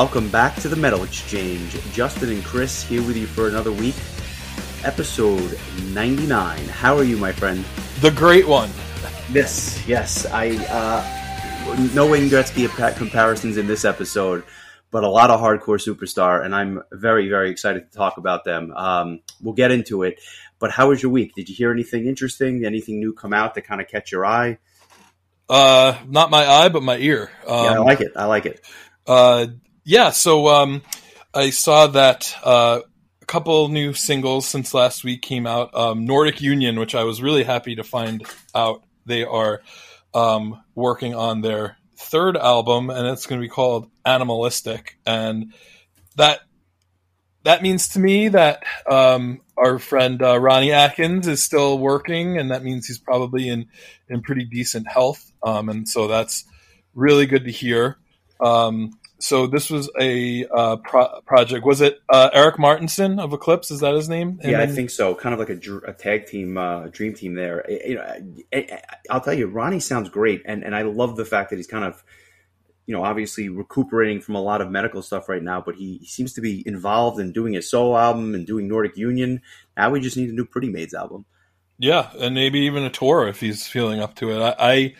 Welcome back to the Metal Exchange. Justin and Chris here with you for another week. Episode 99. How are you, my friend? The great one. Yes, yes. I uh no Wayne Gretzky comparisons in this episode, but a lot of hardcore superstar, and I'm very, very excited to talk about them. Um, we'll get into it. But how was your week? Did you hear anything interesting? Anything new come out that kind of catch your eye? Uh, not my eye, but my ear. Um, yeah, I like it. I like it. Uh, yeah. So um, I saw that uh, a couple new singles since last week came out. Um, Nordic Union, which I was really happy to find out they are um, working on their third album, and it's going to be called Animalistic, and that that means to me that um, our friend uh, Ronnie Atkins is still working, and that means he's probably in in pretty decent health, um, and so that's really good to hear. Um, so this was a uh, pro- project. Was it uh, Erik Mårtensson of Eclipse? Is that his name? And yeah, then... I think so. Kind of like a, a tag team, uh, dream team. There, you know, I'll tell you, Ronnie sounds great, and and I love the fact that he's kind of you know, obviously recuperating from a lot of medical stuff right now, but he, he seems to be involved in doing a solo album and doing Nordic Union. Now we just need a new Pretty Maids album. Yeah, and maybe even a tour if he's feeling up to it. I, I,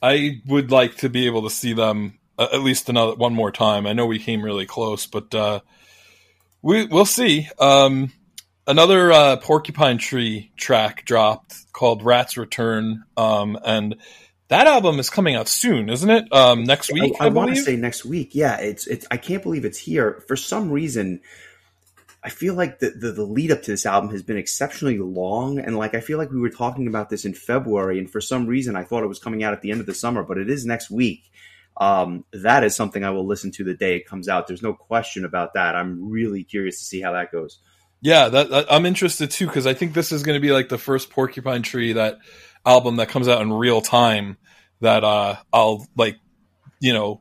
I would like to be able to see them at least another one more time. I know we came really close, but uh, we we'll see. Um, another uh, Porcupine Tree track dropped called Rats Return, um, and that album is coming out soon, isn't it? Um, next week, I, I, I want to say next week. Yeah, it's it's. I can't believe it's here. For some reason, I feel like the, the, the lead up to this album has been exceptionally long, and like I feel like we were talking about this in February, and for some reason I thought it was coming out at the end of the summer, but it is next week. Um, that is something I will listen to the day it comes out. There's no question about that. I'm really curious to see how that goes. Yeah, that, I'm interested too because I think this is going to be like the first Porcupine Tree that album that comes out in real time that uh, I'll like, you know,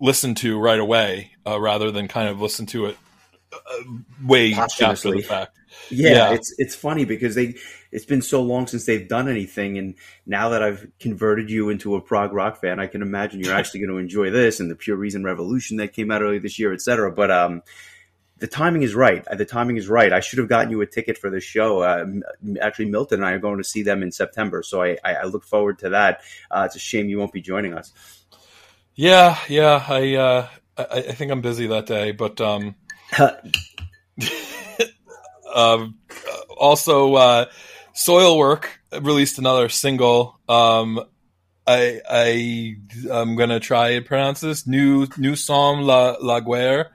listen to right away uh, rather than kind of listen to it uh, way after the fact. Yeah, yeah, it's it's funny because they it's been so long since they've done anything, and now that I've converted you into a prog rock fan, I can imagine you're actually going to enjoy this and the Pure Reason Revolution that came out earlier this year, etc. But um, the timing is right. The timing is right. I should have gotten you a ticket for the show. Uh, actually, Milton and I are going to see them in September, so I, I, I look forward to that. Uh, it's a shame you won't be joining us. Yeah, yeah. I uh, I, I, think I'm busy that day, but um, um also uh, Soilwork released another single. Um, I I I'm gonna try and pronounce this new new song La La Guerre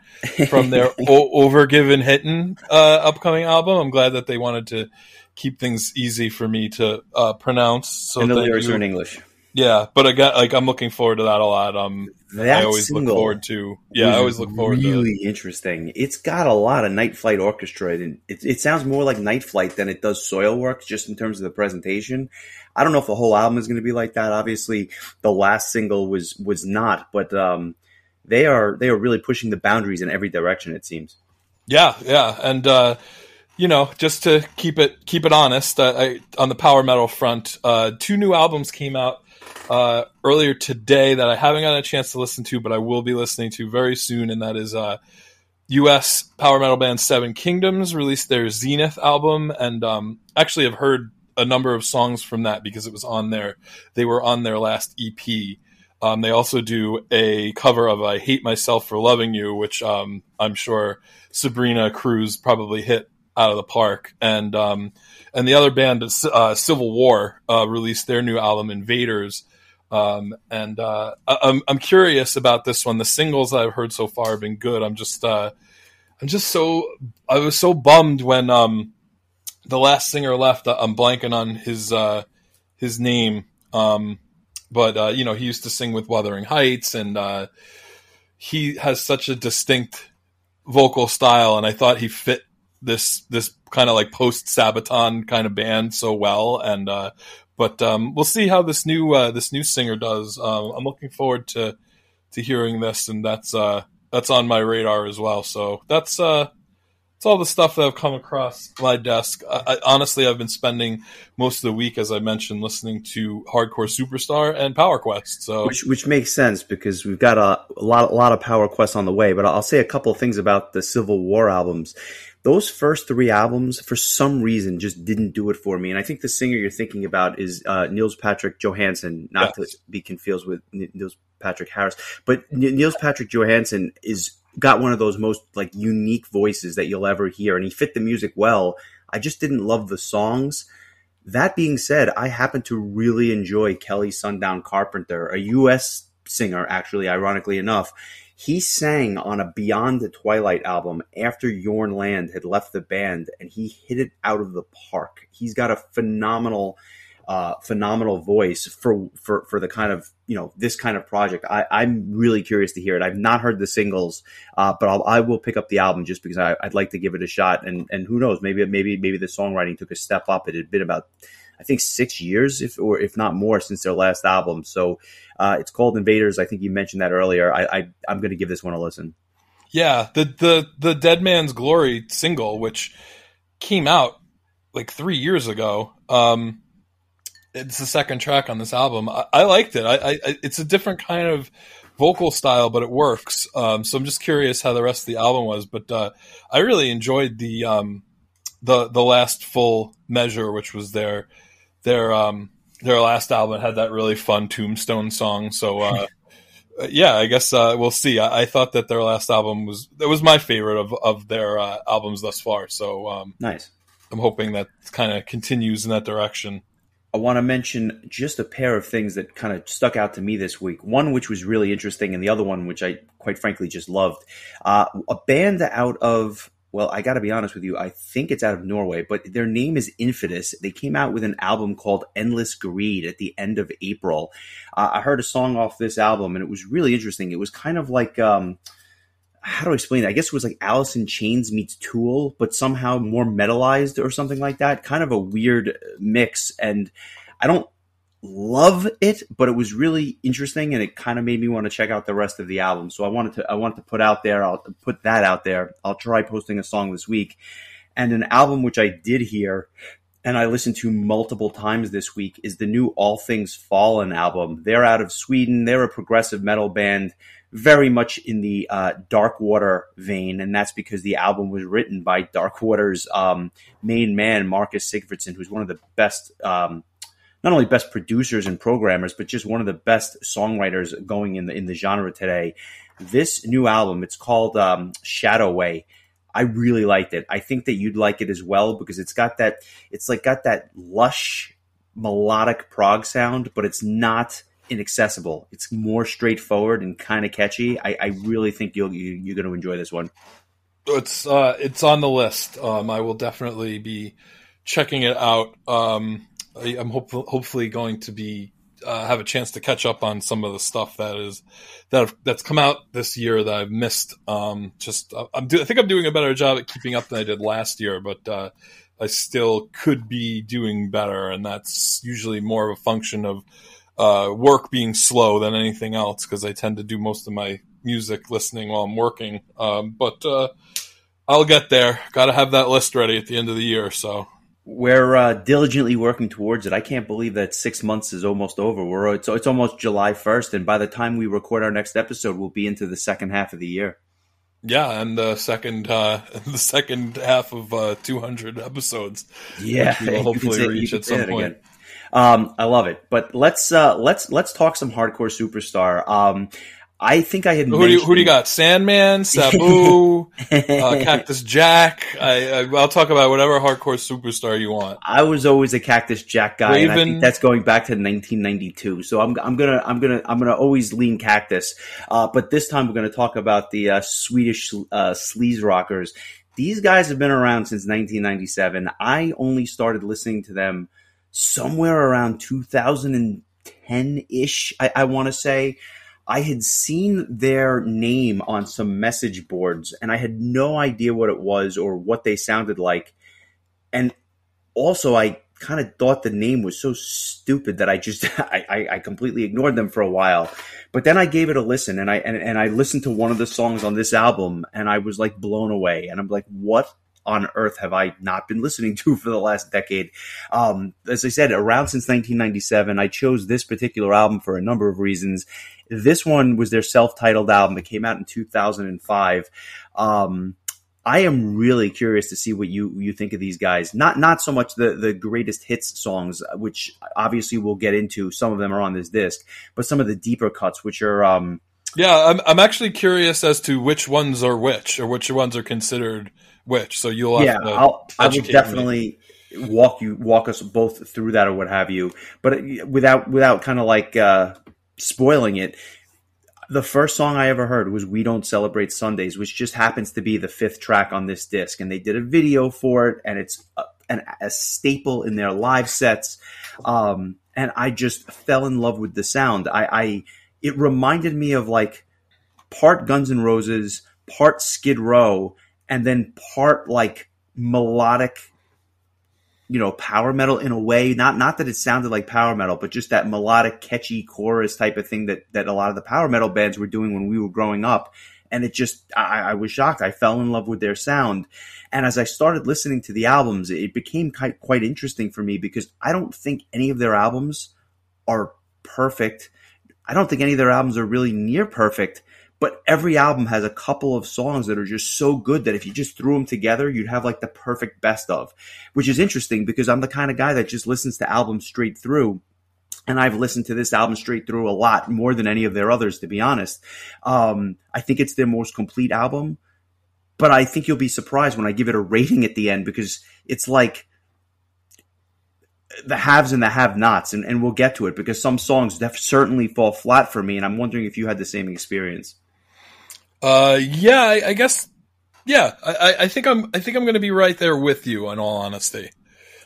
from their o- Övergivenheten uh, upcoming album. I'm glad that they wanted to keep things easy for me to uh, pronounce. So and the lyrics you. are in English. Yeah, but again, like I'm looking forward to that a lot. Um, that I always look forward to. Yeah, I always look forward. Really to interesting. It's got a lot of Night Flight orchestra, and it, it sounds more like Night Flight than it does Soilwork, just in terms of the presentation. I don't know if the whole album is going to be like that. Obviously, the last single was was not, but um, they are they are really pushing the boundaries in every direction. It seems. Yeah, yeah, and uh, you know, just to keep it keep it honest, uh, I, on the power metal front, uh, two new albums came out uh, earlier today that I haven't gotten a chance to listen to, but I will be listening to very soon, and that is uh, U.S. power metal band Seven Kingdoms released their Zenith album, and um, actually have heard a number of songs from that because it was on their they were on their last EP. Um, they also do a cover of "I Hate Myself for Loving You," which um, I'm sure Sabrina Cruz probably hit out of the park. And um, and the other band, uh, Civil War, uh, released their new album "Invaders." Um, and uh, I'm I'm curious about this one. The singles I've heard so far have been good. I'm just uh, I'm just so I was so bummed when um, the last singer left. I'm blanking on his uh, his name, um, but uh, you know he used to sing with Wuthering Heights, and uh, he has such a distinct vocal style, and I thought he fit this this kind of like post Sabaton kind of band so well, and uh, but um, we'll see how this new uh, this new singer does. Uh, I'm looking forward to to hearing this, and that's uh, that's on my radar as well. So that's uh, it's all the stuff that I've come across my desk. I, I, honestly, I've been spending most of the week, as I mentioned, listening to Hardcore Superstar and Power Quest. So, which which makes sense because we've got a, a lot a lot of Power Quest on the way. But I'll say a couple of things about the Civil War albums. Those first three albums, for some reason, just didn't do it for me. And I think the singer you're thinking about is uh, Nils Patrick Johansson, not yes. to be confused with Nils Patrick Harris. But Nils Patrick Johansson is got one of those most like unique voices that you'll ever hear, and he fit the music well. I just didn't love the songs. That being said, I happen to really enjoy Kelly Sundown Carpenter, a U.S. singer, actually, ironically enough. He sang on a Beyond the Twilight album after Jorn Lande had left the band, and he hit it out of the park. He's got a phenomenal uh, phenomenal voice for, for for the kind of you know this kind of project. I, I'm really curious to hear it. I've not heard the singles, uh, but I'll, I will pick up the album just because I, would like to give it a shot. And and who knows, maybe maybe maybe the songwriting took a step up. It had been about I think six years, if or if not more, since their last album. So uh, it's called Invaders. I think you mentioned that earlier. I, I I'm going to give this one a listen. Yeah, the the the Dead Man's Glory single, which came out like three years ago. Um, it's the second track on this album. I, I liked it. I, I, it's a different kind of vocal style, but it works. Um, so I'm just curious how the rest of the album was. But uh, I really enjoyed the um, the the last full measure, which was their their um, their last album. It had that really fun Tombstone song. So. Uh, yeah, I guess uh, we'll see. I, I, thought that their last album was that was my favorite of of their uh, albums thus far. So um, nice. I'm hoping that kind of continues in that direction. I want to mention just a pair of things that kind of stuck out to me this week. One which was really interesting, and the other one which I quite frankly just loved. Uh, a band out of well, I got to be honest with you. I think it's out of Norway, but their name is Infidus. They came out with an album called Endless Greed at the end of April. Uh, I heard a song off this album, and it was really interesting. It was kind of like. Um, how do I explain it? I guess it was like Alice in Chains meets Tool, but somehow more metalized or something like that. Kind of a weird uh, mix. And I don't love it, but it was really interesting and it kind of made me want to check out the rest of the album. So I wanted to I wanted to put out there, I'll put that out there. I'll try posting a song this week. And an album which I did hear and I listened to multiple times this week is the new All Things Fallen album. They're out of Sweden. They're a progressive metal band very much in the uh, Darkwater vein, and that's because the album was written by Darkwater's um, main man, Marcus Sigfridsson, who's one of the best, um, not only best producers and programmers, but just one of the best songwriters going in the in the genre today. This new album, it's called um, Shadow Way. I really liked it. I think that you'd like it as well because it's got that, it's like got that lush melodic prog sound, but it's not inaccessible. It's more straightforward and kind of catchy. I, I, really think you'll you, you are going to enjoy this one. It's uh, it's on the list. Um, I will definitely be checking it out. Um, I, am hopefully hopefully going to be uh, have a chance to catch up on some of the stuff that is that have, that's come out this year that I've missed. Um, just uh, I'm do, I think I'm doing a better job at keeping up than I did last year, but uh, I still could be doing better, and that's usually more of a function of uh, work being slow than anything else because I tend to do most of my music listening while I'm working. Um, but uh, I'll get there. Got to have that list ready at the end of the year. So we're uh, diligently working towards it. I can't believe that six months is almost over. We're it's, it's almost July first, and by the time we record our next episode, we'll be into the second half of the year. Yeah, and the second uh, the second half of uh, 200 episodes. Yeah, we will hopefully say, reach at some point. Again. Um, I love it. But let's uh, let's let's talk some hardcore superstar. Um, I think I had. Who, do you, who do you got? Sandman, Sabu, uh, Cactus Jack. I, will talk about whatever hardcore superstar you want. I was always a Cactus Jack guy, Raven. and I think that's going back to 1992. So I'm, I'm gonna I'm gonna I'm gonna always lean Cactus. Uh, but this time we're gonna talk about the uh, Swedish uh, sleaze rockers. These guys have been around since 1997. I only started listening to them somewhere around 2010 ish, I, I want to say. I had seen their name on some message boards and I had no idea what it was or what they sounded like. And also, I kind of thought the name was so stupid that I just I, I, completely ignored them for a while. But then I gave it a listen and I and, and I listened to one of the songs on this album and I was like blown away. And I'm like, what on earth have I not been listening to for the last decade? Um, as I said, around since 1997, I chose this particular album for a number of reasons. This one was their self-titled album. It came out in 2005. Um, I am really curious to see what you you think of these guys. Not not so much the the greatest hits songs, which obviously we'll get into. Some of them are on this disc, but some of the deeper cuts, which are um, yeah, I'm I'm actually curious as to which ones are which, or which ones are considered which. So you'll yeah, I'll, I will definitely me. walk you walk us both through that or what have you. But without without kind of like uh, spoiling it, the first song I ever heard was "We Don't Celebrate Sundays," which just happens to be the fifth track on this disc, and they did a video for it, and it's a, an, a staple in their live sets. Um, and I just fell in love with the sound. I, I it reminded me of like part Guns N' Roses, part Skid Row, and then part like melodic you know power metal in a way. Not not that it sounded like power metal but just that melodic catchy chorus type of thing that that a lot of the power metal bands were doing when we were growing up. And it just I, I was shocked. I fell in love with their sound. And as i started listening to the albums it became quite, quite interesting for me because i don't think any of their albums are perfect. I don't think any of their albums are really near perfect but every album has a couple of songs that are just so good that if you just threw them together, you'd have like the perfect best of, which is interesting because I'm the kind of guy that just listens to albums straight through. And I've listened to this album straight through a lot more than any of their others, to be honest. Um, I think it's their most complete album, but I think you'll be surprised when I give it a rating at the end because it's like, the haves and the have nots, and, and we'll get to it because some songs certainly fall flat for me, and I'm wondering if you had the same experience. Uh, yeah, I, I guess. Yeah, I, I think I'm. I think I'm going to be right there with you. In all honesty.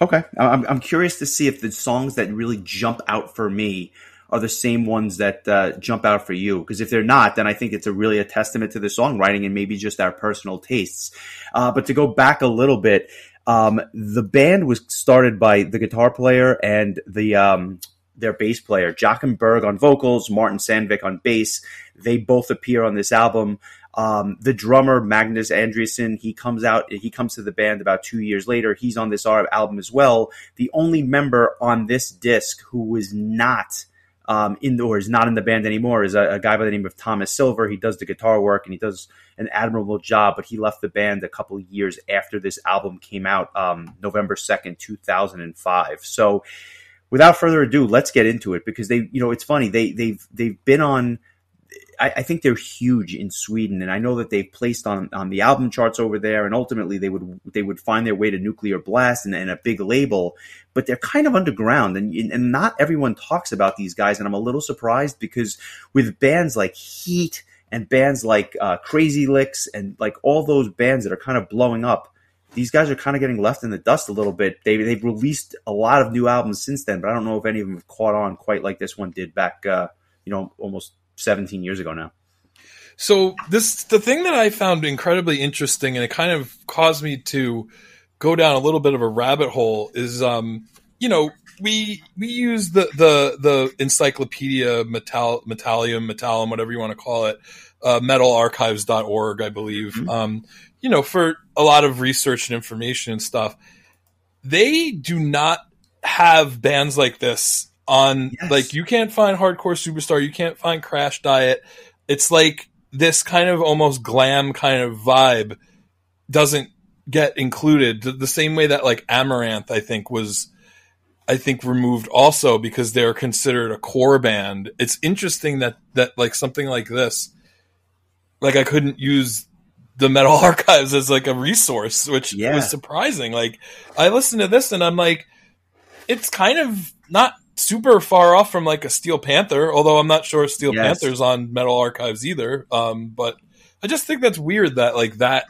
Okay, I'm, I'm curious to see if the songs that really jump out for me are the same ones that uh, jump out for you. Because if they're not, then I think it's a really a testament to the songwriting and maybe just our personal tastes. Uh, but to go back a little bit, um, the band was started by the guitar player and the um, their bass player, Joachim Berg on vocals, Martin Sandvik on bass. They both appear on this album. Um, the drummer Magnus Andreasson, he comes out, he comes to the band about two years later. He's on this album as well. The only member on this disc who was not um, in the, or is not in the band anymore is a, a, guy by the name of Thomas Silver. He does the guitar work and he does an admirable job, but he left the band a couple years after this album came out, um, November 2nd, 2005. So, without further ado, let's get into it because they, you know, it's funny. They, they've, they've been on, I, I, think they're huge in Sweden, and I know that they've placed on, on the album charts over there, and ultimately they would, they would find their way to Nuclear Blast and, and a big label, but they're kind of underground, and, and not everyone talks about these guys, and I'm a little surprised because with bands like Heat and bands like uh, Crazy Lixx and like all those bands that are kind of blowing up, these guys are kind of getting left in the dust a little bit. They they've released a lot of new albums since then, but I don't know if any of them have caught on quite like this one did back, uh, you know, almost 17 years ago now. So this the thing that I found incredibly interesting, and it kind of caused me to go down a little bit of a rabbit hole. Is um, you know, we we use the the the encyclopedia metal metallium metallum whatever you want to call it uh, metalarchives.org i believe mm-hmm. um, you know, for a lot of research and information and stuff, they do not have bands like this on yes. like you can't find hardcore superstar, you can't find crash diet. It's like this kind of almost glam kind of vibe doesn't get included the same way that like Amaranthe I think was I think removed also because they're considered a core band. It's interesting that that like something like this like I couldn't use the metal archives as like a resource, which yeah. was surprising. Like I listened to this and I'm like, it's kind of not super far off from like a Steel Panther, although I'm not sure Steel yes. Panther's on Metal Archives either. Um, but I just think that's weird that like that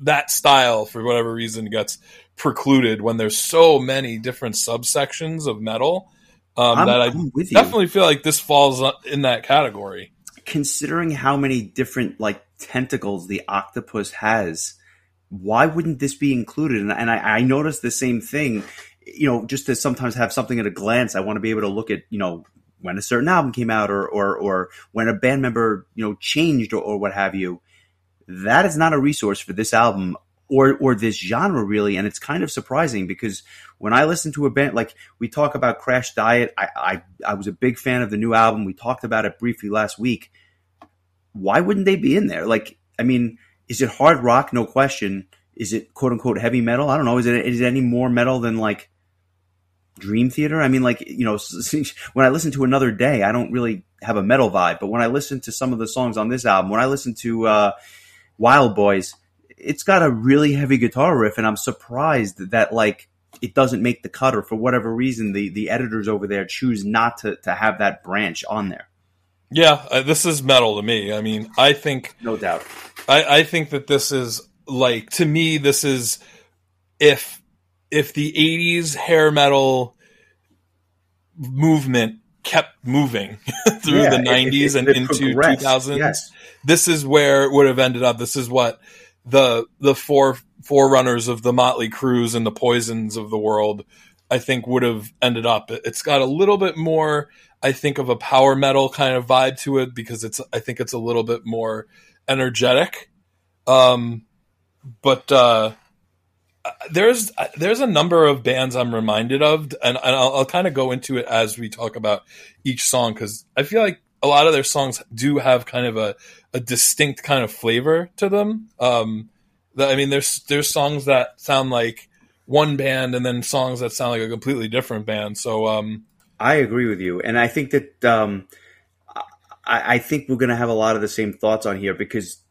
that style for whatever reason gets precluded when there's so many different subsections of metal um, that I definitely feel like this falls in that category. Considering how many different like tentacles the octopus has, why wouldn't this be included? And, and I, I noticed the same thing. You know, just to sometimes have something at a glance, I want to be able to look at you know when a certain album came out or or or when a band member you know changed or, or what have you. That is not a resource for this album or or this genre really, and it's kind of surprising because when I listen to a band like we talk about Crash Diet, I I, I was a big fan of the new album. We talked about it briefly last week. Why wouldn't they be in there? Like, I mean, is it hard rock? No question. Is it quote unquote heavy metal? I don't know. Is it is it any more metal than like Dream Theater? I mean, like you know, when I listen to Another Day, I don't really have a metal vibe, but when I listen to some of the songs on this album, when I listen to uh, Wild Boys, it's got a really heavy guitar riff, and I'm surprised that like it doesn't make the cut, or for whatever reason, the the editors over there choose not to to have that branch on there. Yeah, uh, this is metal to me. I mean, I think no doubt. I, I think that this is like to me, this is if if the '80s hair metal movement kept moving through yeah, the 90s if, if, and into 2000s yes. this is where it would have ended up this is what the the four forerunners of the Motley Crues and the Poisons of the world, I think would have ended up. It's got a little bit more, I think, of a power metal kind of vibe to it because it's I think it's a little bit more energetic. Um, but uh, there's there's a number of bands I'm reminded of, and, and I'll, I'll kind of go into it as we talk about each song because I feel like a lot of their songs do have kind of a, a distinct kind of flavor to them. Um, I mean, there's there's songs that sound like one band, and then songs that sound like a completely different band. So um, I agree with you, and I think that um, I, I think we're going to have a lot of the same thoughts on here because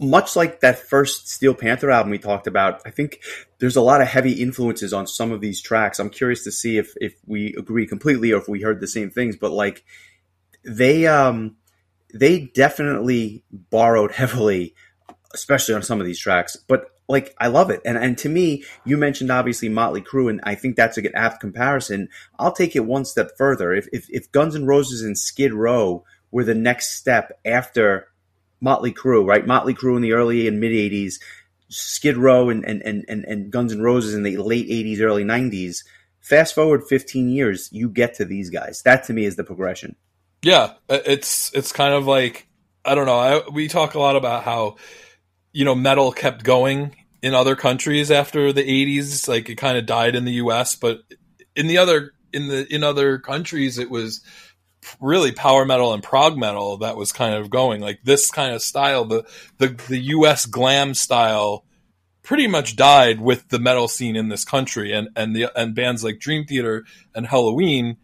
much like that first Steel Panther album we talked about, I think there's a lot of heavy influences on some of these tracks. I'm curious to see if if we agree completely or if we heard the same things, but like they um they definitely borrowed heavily, especially on some of these tracks. But like I love it, and and to me, you mentioned obviously Motley Crue, and I think that's a good apt comparison. I'll take it one step further. If if, if Guns N' Roses and Skid Row were the next step after Motley Crue, right? Motley Crue in the early and mid '80s, Skid Row and and and and Guns N' Roses in the late '80s, early '90s. Fast forward 15 years, you get to these guys. That to me is the progression. Yeah, uh, it's it's kind of like I don't know. I, we talk a lot about how you know metal kept going in other countries after the 80s like it kind of died in the US but in the other in the in other countries it was really power metal and prog metal that was kind of going like this kind of style the the the US glam style pretty much died with the metal scene in this country and and the and bands like Dream Theater and Helloween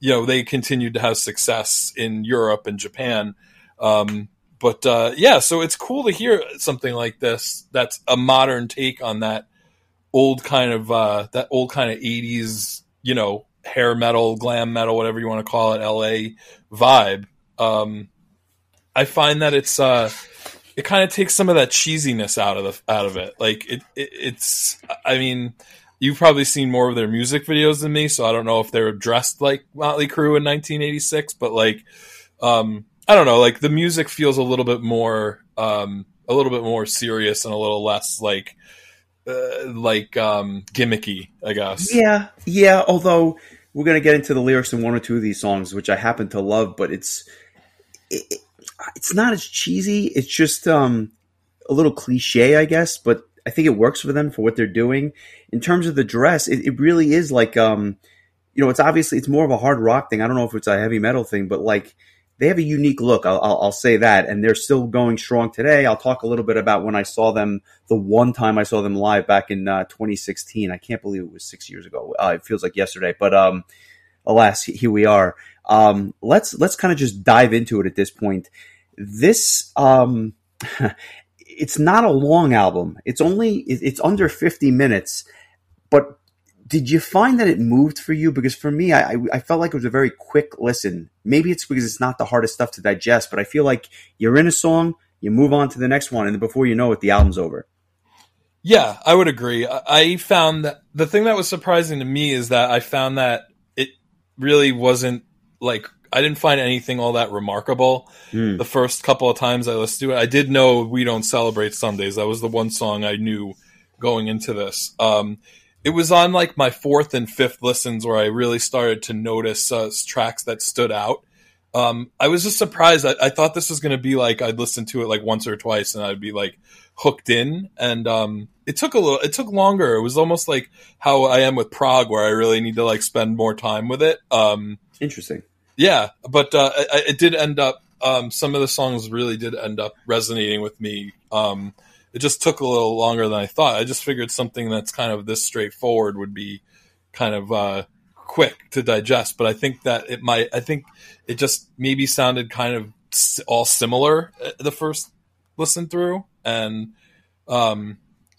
you know they continued to have success in Europe and Japan. Um, but uh, yeah, so it's cool to hear something like this. That's a modern take on that old kind of uh, that old kind of '80s, you know, hair metal, glam metal, whatever you want to call it, LA vibe. Um, I find that it's uh, it kind of takes some of that cheesiness out of the out of it. Like it, it it's, I mean, you've probably seen more of their music videos than me, so I don't know if they were dressed like Motley Crue in 1986, but like, um, I don't know, like the music feels a little bit more, um, a little bit more serious and a little less like, uh, like um, gimmicky, I guess. Yeah, yeah. Although we're gonna get into the lyrics in one or two of these songs, which I happen to love, but it's it, it's not as cheesy. It's just um, a little cliche, I guess. But I think it works for them for what they're doing. In terms of the dress, it, it really is like, um, you know, it's obviously it's more of a hard rock thing. I don't know if it's a heavy metal thing, but like they have a unique look. I'll, I'll, I'll, say that, and they're still going strong today. I'll talk a little bit about when I saw them the one time I saw them live back in uh, 2016. I can't believe it was six years ago. Uh, it feels like yesterday, but um, alas, here we are. Um, let's let's kind of just dive into it at this point. This um, it's not a long album. It's only it's under 50 minutes. But did you find that it moved for you? Because for me, I I felt like it was a very quick listen. Maybe it's because it's not the hardest stuff to digest, but I feel like you're in a song, you move on to the next one, and before you know it, the album's over. Yeah, I would agree. I found that the thing that was surprising to me is that I found that it really wasn't like I didn't find anything all that remarkable. Mm. The first couple of times I listened to it, I did know we don't celebrate Sundays. That was the one song I knew going into this. Um, it was on like my fourth and fifth listens where I really started to notice uh, tracks that stood out. um, I was just surprised. I, I thought this was going to be like I'd listen to it like once or twice and I'd be like hooked in. And um, it took a little. It took longer. It was almost like how I am with Prog, where I really need to like spend more time with it. Um, Interesting. Yeah, but uh, I, it did end up. Um, some of the songs really did end up resonating with me. Um, it just took a little longer than I thought. I just figured something that's kind of this straightforward would be kind of uh, quick to digest, but I think that it might. I think it just maybe sounded kind of all similar uh, the first listen through, and um,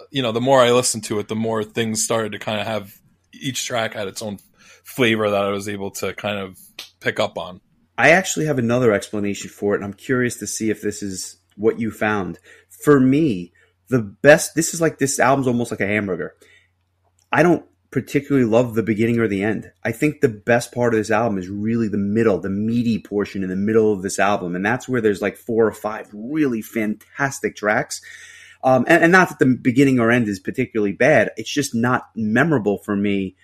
you know, the more I listened to it, the more things started to kind of have each track had its own flavor that I was able to kind of pick up on. I actually have another explanation for it, and I'm curious to see if this is what you found. For me, the best. This is like this album's almost like a hamburger. I don't particularly love the beginning or the end. I think the best part of this album is really the middle, the meaty portion in the middle of this album. And that's where there's like four or five really fantastic tracks. Um, and, and, not that the beginning or end is particularly bad. It's just not memorable for me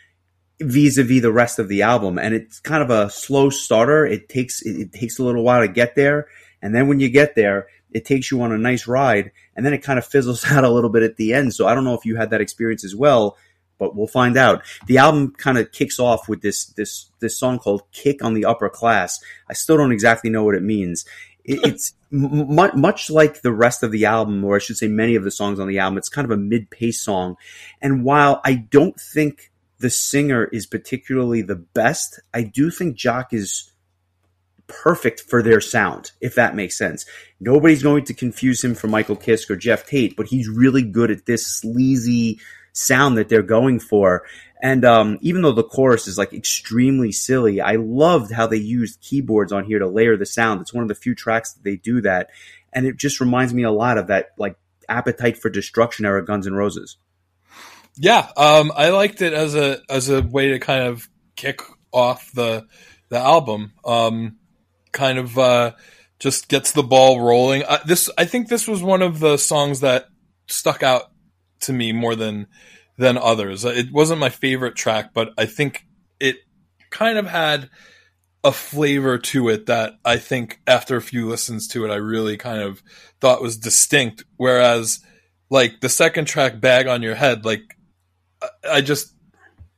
vis-a-vis the rest of the album. And it's kind of a slow starter. It takes, it, it takes a little while to get there. And then when you get there, it takes you on a nice ride and then it kind of fizzles out a little bit at the end. So I don't know if you had that experience as well but we'll find out. The album kind of kicks off with this this this song called "Kick on the Upper Class." I still don't exactly know what it means. It, it's m- much like the rest of the album, or I should say, many of the songs on the album. It's kind of a mid-pace song, and while I don't think the singer is particularly the best, I do think Jock is perfect for their sound, if that makes sense. Nobody's going to confuse him for Michael Kiske or Geoff Tate, but he's really good at this sleazy sound that they're going for. And um, even though the chorus is like extremely silly, I loved how they used keyboards on here to layer the sound. It's one of the few tracks that they do that, and it just reminds me a lot of that like Appetite for Destruction era Guns N' Roses. Yeah, um, I liked it as a as a way to kind of kick off the the album. Um, kind of uh, just gets the ball rolling. Uh, this I think this was one of the songs that stuck out to me more than than others. It wasn't my favorite track, but I think it kind of had a flavor to it that I think after a few listens to it, I really kind of thought was distinct. Whereas, like the second track, "Bag on Your Head," like I just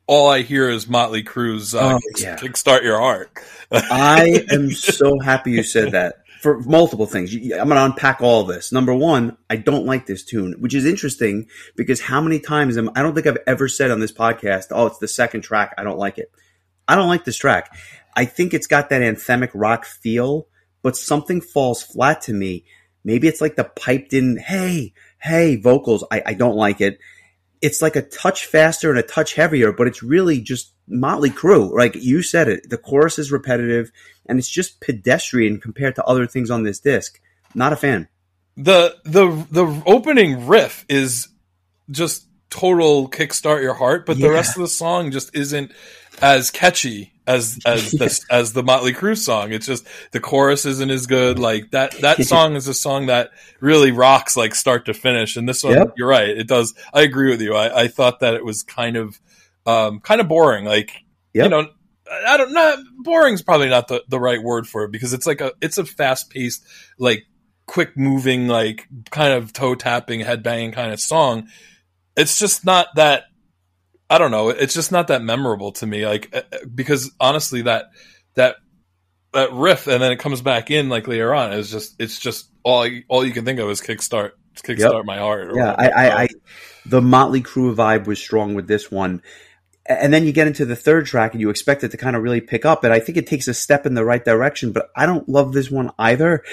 all I hear is Motley Crue's uh, oh, yeah. "Kickstart Your Heart." I am so happy you said that for multiple things. I'm going to unpack all this. Number one, I don't like this tune, which is interesting because how many times am I don't think I've ever said on this podcast, "Oh, it's the second track. I don't like it." I don't like this track. I think it's got that anthemic rock feel, but something falls flat to me. Maybe it's like the piped in, "Hey, hey" vocals. I, I don't like it. It's like a touch faster and a touch heavier, but it's really just Motley Crue. Like you said it, the chorus is repetitive and it's just pedestrian compared to other things on this disc. Not a fan. The the the opening riff is just total kickstart your heart, but yeah. the rest of the song just isn't as catchy as as the, as the Motley Crue song. It's just the chorus isn't as good. Like that that song is a song that really rocks like start to finish. And this one, yep. you're right, it does. I agree with you. I, I thought that it was kind of um, kind of boring. Like yep. you know, I don't know. Boring's probably not the, the right word for it because it's like a it's a fast paced, like quick moving, like kind of toe tapping, head banging kind of song. It's just not that. I don't know. It's just not that memorable to me. Like uh, uh, because honestly, that that that riff and then it comes back in like later on. It's just it's just all all you can think of is kickstart kickstart yep. my heart. yeah, I, I, I the Motley Crue vibe was strong with this one and then you get into the third track and you expect it to kind of really pick up. And I think it takes a step in the right direction, but I don't love this one either.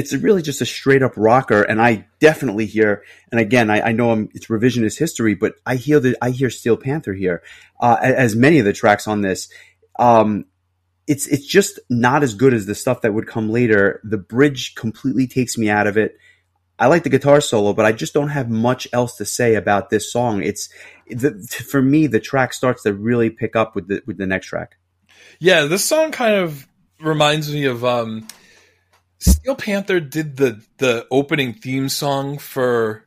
It's really just a straight up rocker. And I definitely hear, and again, I, I know I'm, it's revisionist history, but I hear that I hear Steel Panther here, uh, as many of the tracks on this. Um, it's, it's just not as good as the stuff that would come later. The bridge completely takes me out of it. I like the guitar solo, but I just don't have much else to say about this song. It's the, for me, the track starts to really pick up with the with the next track. Yeah, this song kind of reminds me of um, Steel Panther did the the opening theme song for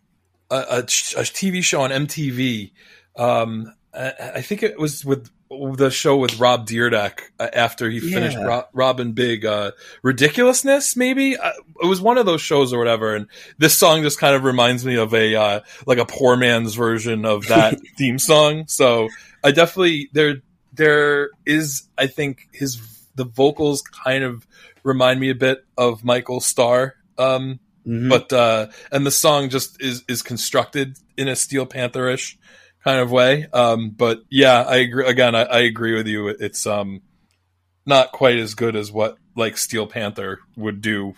a, a, a TV show on MTV. Um, I, I, think it was with the show with Rob Dyrdek uh, after he finished Yeah. Ro- Rob and Big, uh, ridiculousness. Maybe uh, it was one of those shows or whatever. And this song just kind of reminds me of a uh, like a poor man's version of that theme song. So I definitely there there is I think his the vocals kind of remind me a bit of Michael Starr. Um, Mhm. but uh and the song just is is constructed in a steel pantherish kind of way. Um but yeah i agree again I, I agree with you. It's um not quite as good as what like steel panther would do.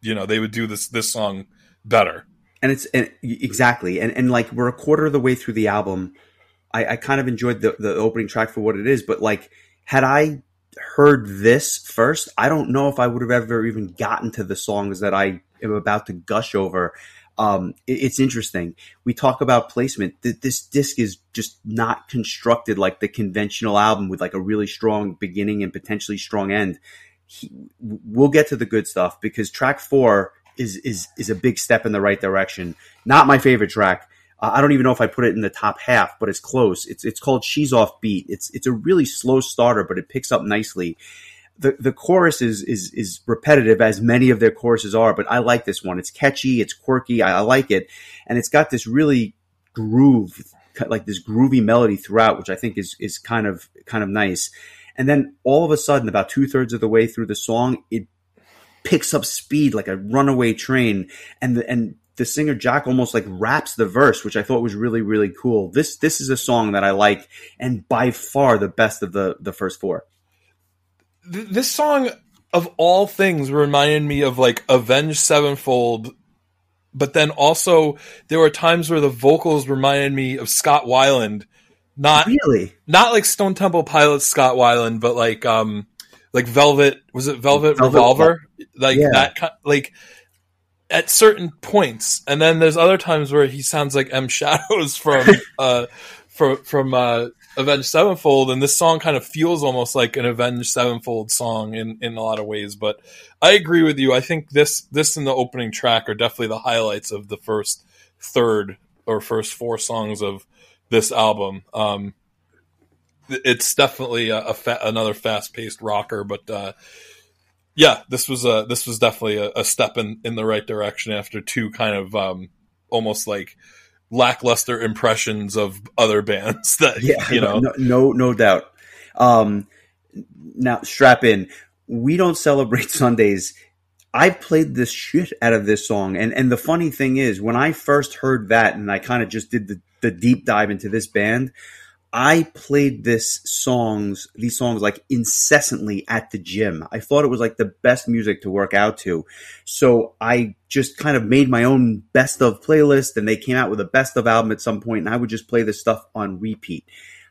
You know they would do this this song better. And it's and, exactly. And and like we're a quarter of the way through the album. I i kind of enjoyed the the opening track for what it is but like had i heard this first i don't know if i would have ever even gotten to the songs that i am about to gush over um it- it's interesting we talk about placement Th- this disc is just not constructed like the conventional album with like a really strong beginning and potentially strong end he, we'll get to the good stuff because track four is is is a big step in the right direction. Not my favorite track. Uh, I don't even know if I put it in the top half, but it's close. It's it's called "She's Off Beat." It's it's a really slow starter, but it picks up nicely. The the chorus is is is repetitive as many of their choruses are, but I like this one. It's catchy, it's quirky, I, I like it, and it's got this really groove, like this groovy melody throughout, which I think is is kind of kind of nice. And then all of a sudden, about two thirds of the way through the song, it picks up speed like a runaway train, and the, and the singer Jack almost like raps the verse, which I thought was really really cool. This this is a song that I like, and by far the best of the the first four. This song of all things reminded me of like avenged sevenfold but then also there were times where the vocals reminded me of scott weiland not Really, not like Stone Temple Pilots Scott Weiland, but like um like Velvet was it Velvet, Velvet Revolver? Like Yeah. that kind like at certain points. And then there's other times where he sounds like M Shadows from uh from from uh Avenged Sevenfold and this song kind of feels almost like an Avenged Sevenfold song in in a lot of ways, but I agree with you. I think this this and the opening track are definitely the highlights of the first third or first four songs of this album. Um, it's definitely a, a fa- another fast paced rocker, but uh, yeah, this was a this was definitely a, a step in in the right direction after two kind of um, almost like lackluster impressions of other bands that yeah, you know no, no, no doubt. Um, now strap in. We don't celebrate Sundays. I've played this shit out of this song, and and the funny thing is, when I first heard that, and I kind of just did the the deep dive into this band, I played this songs, these songs like incessantly at the gym. I thought it was like the best music to work out to. So I just kind of made my own best of playlist and they came out with a best of album at some point and I would just play this stuff on repeat.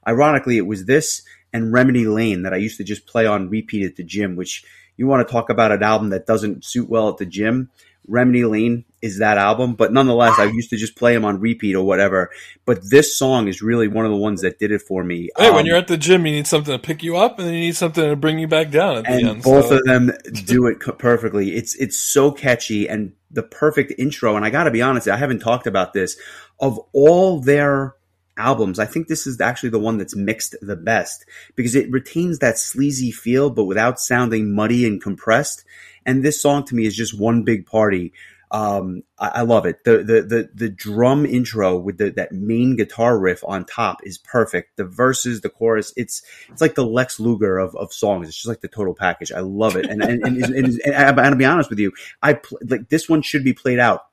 Ironically, it was this and Remedy Lane that I used to just play on repeat at the gym, which you want to talk about an album that doesn't suit well at the gym. Remedy Lane is that album, but nonetheless, I used to just play them on repeat or whatever. But this song is really one of the ones that did it for me. Hey, when Um, you're at the gym, you need something to pick you up, and then you need something to bring you back down at the and end. both so- of them do it perfectly. It's it's so catchy and the perfect intro. And I got to be honest, I haven't talked about this. Of all their albums, I think this is actually the one that's mixed the best because it retains that sleazy feel, but without sounding muddy and compressed. And this song to me is just one big party. Um, I, I love it. The, the the the drum intro with the, that main guitar riff on top is perfect. The verses, the chorus, it's it's like the Lex Luger of, of songs. It's just like the total package. I love it. And and, and, and, and, and, and to be honest with you, I pl- like this one should be played out.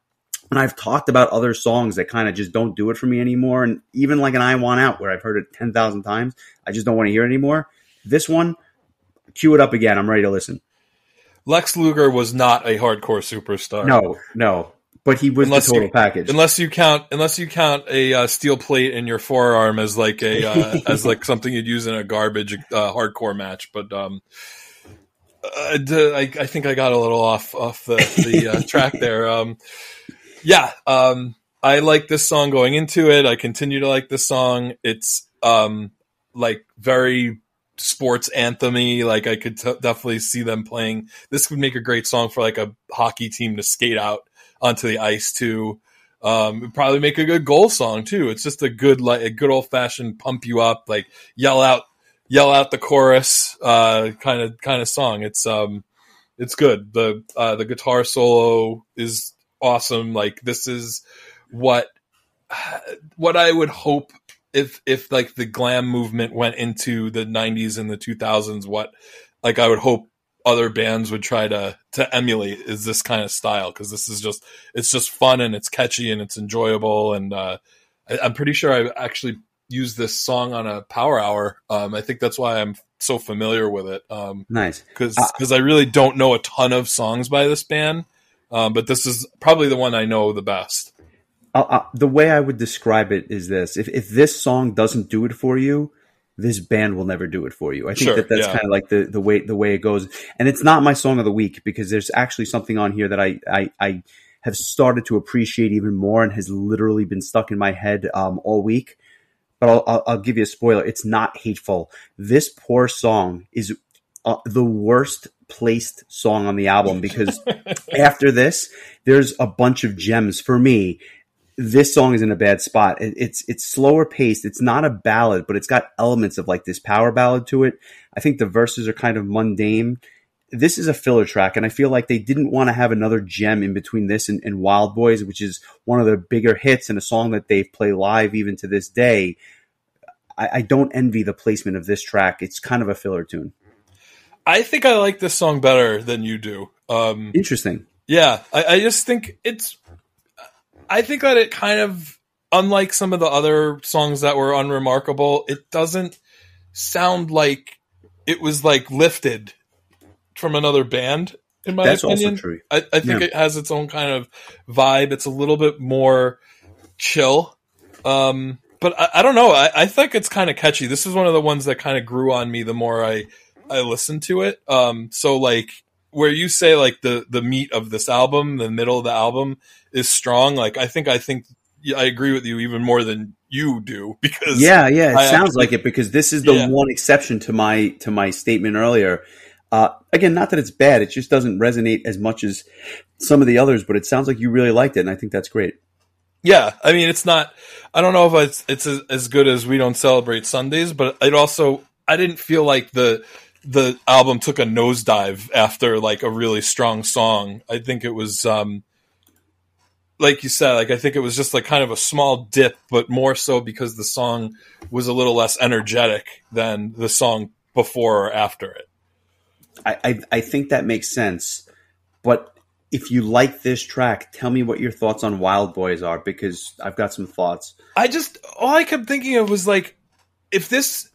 And I've talked about other songs that kind of just don't do it for me anymore. And even like an I Want Out, where I've heard it 10,000 times, I just don't want to hear it anymore. This one, cue it up again. I'm ready to listen. Lex Luger was not a hardcore superstar. No, no. But he was Unless the total you- package. unless you count unless you count a uh, steel plate in your forearm as like a uh, as like something you'd use in a garbage uh, hardcore match. But um, uh, I, I think I got a little off off the the uh, track there. Um, yeah, um, I like this song going into it. I continue to like this song. It's um, like very sports anthemy. Like I could t- definitely see them playing. This would make a great song for like a hockey team to skate out onto the ice to. Um, probably make a good goal song too. It's just a good like a good old fashioned pump you up, like yell out yell out the chorus uh, kind of kind of song. It's um it's good. The uh, the guitar solo is awesome. Like this is what what I would hope if if like the glam movement went into the 90s and the 2000s what like I would hope other bands would try to to emulate is this kind of style because this is just it's just fun and it's catchy and it's enjoyable and uh, I, am pretty sure I actually used this song on a power hour. Um, I think that's why I'm so familiar with it. Um, nice because because uh, I really don't know a ton of songs by this band, um, but this is probably the one I know the best. Uh, the way I would describe it is this: if if this song doesn't do it for you, this band will never do it for you. I think sure, that that's yeah. kind of like the, the way the way it goes. And it's not my song of the week because there's actually something on here that I I, I have started to appreciate even more and has literally been stuck in my head um, all week. But I'll, I'll, I'll, give you a spoiler. It's not hateful. This poor song is uh, the worst placed song on the album because after this, there's a bunch of gems for me this song is in a bad spot. it's it's slower paced. It's not a ballad, but it's got elements of like this power ballad to it. I think the verses are kind of mundane. This is a filler track, and I feel like they didn't want to have another gem in between this and, and Wild Boys, which is one of their bigger hits and a song that they play live even to this day. I, I don't envy the placement of this track. It's kind of a filler tune. I think I like this song better than you do. Um, Interesting. Yeah, I, I just think it's I think that it kind of, unlike some of the other songs that were unremarkable, it doesn't sound like it was like lifted from another band. In my That's opinion, also true. I, I think yeah. it has its own kind of vibe. It's a little bit more chill. Um, but I, I, don't know. I, I think it's kind of catchy. This is one of the ones that kind of grew on me the more I I listened to it. Um, so like where you say like the the meat of this album, the middle of the album is strong. Like I think I think I agree with you even more than you do because yeah, yeah, it I sounds actually, like it because this is the yeah. one exception to my to my statement earlier. Uh, again, not that it's bad; it just doesn't resonate as much as some of the others. But it sounds like you really liked it, and I think that's great. Yeah, I mean, it's not. I don't know if it's it's as, as good as we don't celebrate Sundays, but it also I didn't feel like the the album took a nosedive after like a really strong song. I think it was um like you said, like I think it was just like kind of a small dip, but more so because the song was a little less energetic than the song before or after it. I, I, I think that makes sense. But if you like this track, tell me what your thoughts on Wild Boys are because I've got some thoughts. I just all I kept thinking of was like if this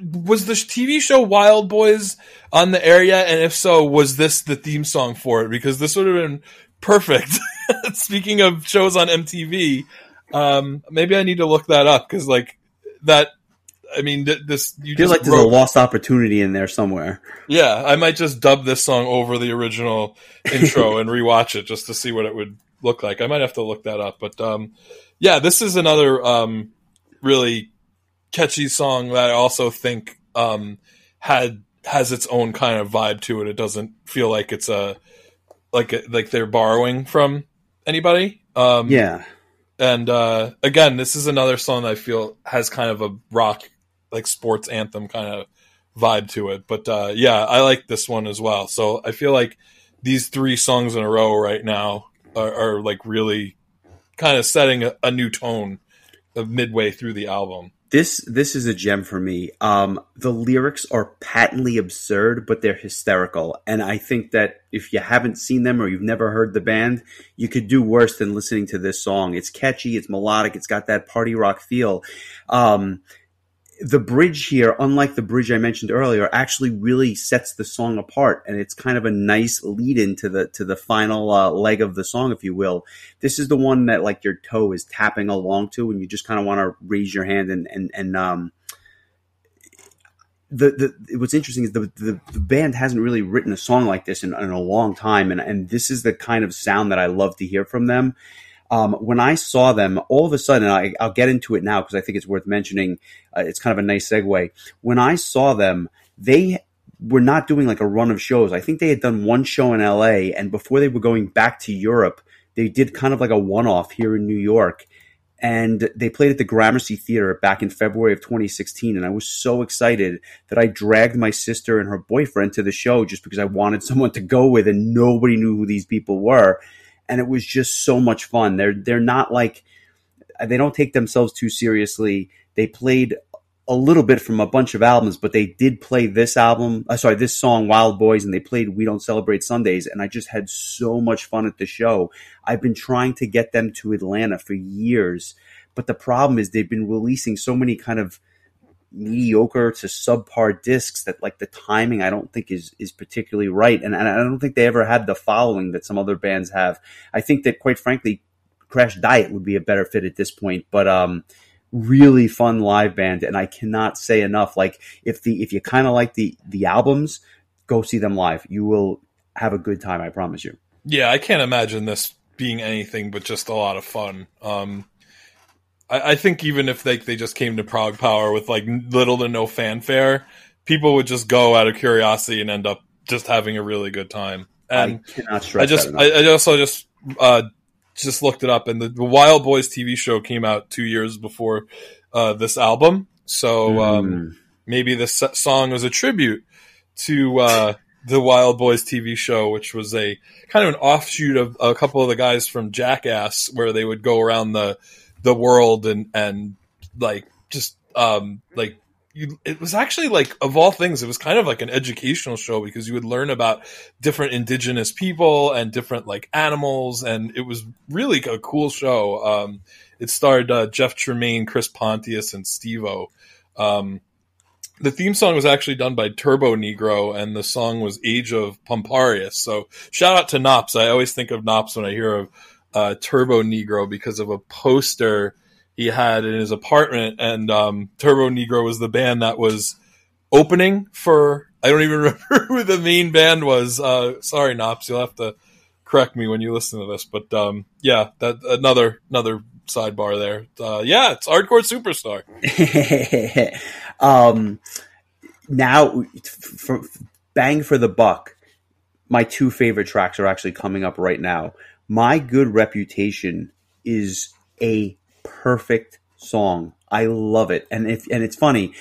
was the TV show Wildboyz on the air yet? And if so, was this the theme song for it? Because this would have been perfect. Speaking of shows on MTV, um, maybe I need to look that up because like that. I mean, th- this you just feel like there's a lost opportunity in there somewhere. Yeah, I might just dub this song over the original intro and rewatch it just to see what it would look like. I might have to look that up, but um, yeah, this is another um, really catchy song that I also think um, had has its own kind of vibe to it. It doesn't feel like it's a like a, like they're borrowing from anybody. Um, yeah. And uh, again, this is another song I feel has kind of a rock like sports anthem kind of vibe to it. But uh, yeah, I like this one as well. So I feel like these three songs in a row right now are, are like really kind of setting a, a new tone of midway through the album this this is a gem for me. Um, the lyrics are patently absurd, but they're hysterical, and I think that if you haven't seen them or you've never heard the band, you could do worse than listening to this song. It's catchy, it's melodic, it's got that party rock feel. Um, the bridge here, unlike the bridge I mentioned earlier, actually really sets the song apart, and it's kind of a nice lead into the to the final uh, leg of the song, if you will. This is the one that like your toe is tapping along to, and you just kind of want to raise your hand and and and um. The, the what's interesting is the, the, the band hasn't really written a song like this in, in a long time, and and this is the kind of sound that I love to hear from them um, when I saw them, all of a sudden, I, will get into it now because I think it's worth mentioning. Uh, it's kind of a nice segue. When I saw them, they were not doing like a run of shows. I think they had done one show in LA, and before they were going back to Europe, they did kind of like a one off here in New York. and they played at the Gramercy Theater back in February of 2016. And I was so excited that I dragged my sister and her boyfriend to the show just because I wanted someone to go with, and nobody knew who these people were. And it was just so much fun. They're they're not like they don't take themselves too seriously. They played a little bit from a bunch of albums, but they did play this album. Uh, sorry, this song, Wild Boys, and they played We Don't Celebrate Sundays. And I just had so much fun at the show. I've been trying to get them to Atlanta for years, but the problem is they've been releasing so many kind of mediocre to subpar discs that like the timing I don't think is is particularly right. And, and I don't think they ever had the following that some other bands have. I think that quite frankly Crash Diet would be a better fit at this point, but um really fun live band and I cannot say enough like if the if you kind of like the the albums go see them live. You will have a good time I promise you. Yeah I can't imagine this being anything but just a lot of fun. Um I, I think even if they they just came to Prague ProgPower with like little to no fanfare people would just go out of curiosity and end up just having a really good time and I cannot stress I just I. I also just uh just looked it up, and the, the Wildboyz TV show came out two years before uh, this album. So um, Mm. maybe this song was a tribute to uh, the Wildboyz TV show, which was a kind of an offshoot of a couple of the guys from Jackass, where they would go around the the world and and like just um, like. You, it was actually like of all things, it was kind of like an educational show because you would learn about different indigenous people and different like animals, and it was really a cool show. Um, it starred uh, Jeff Tremaine, Chris Pontius, and Steve-O. Um, the theme song was actually done by Turbonegro, and the song was "Age of Pamparius." So shout out to Knops. I always think of Knops when I hear of uh, Turbonegro because of a poster he had in his apartment, and um, Turbonegro was the band that was opening for. I don't even remember who the main band was. Uh, sorry, Nops, you'll have to correct me when you listen to this. But um, yeah, that another another sidebar there. Uh, yeah, it's Hardcore Superstar. um, now, for, bang for the buck, my two favorite tracks are actually coming up right now. My Good Reputation is a perfect song. I love it, and if and it's funny.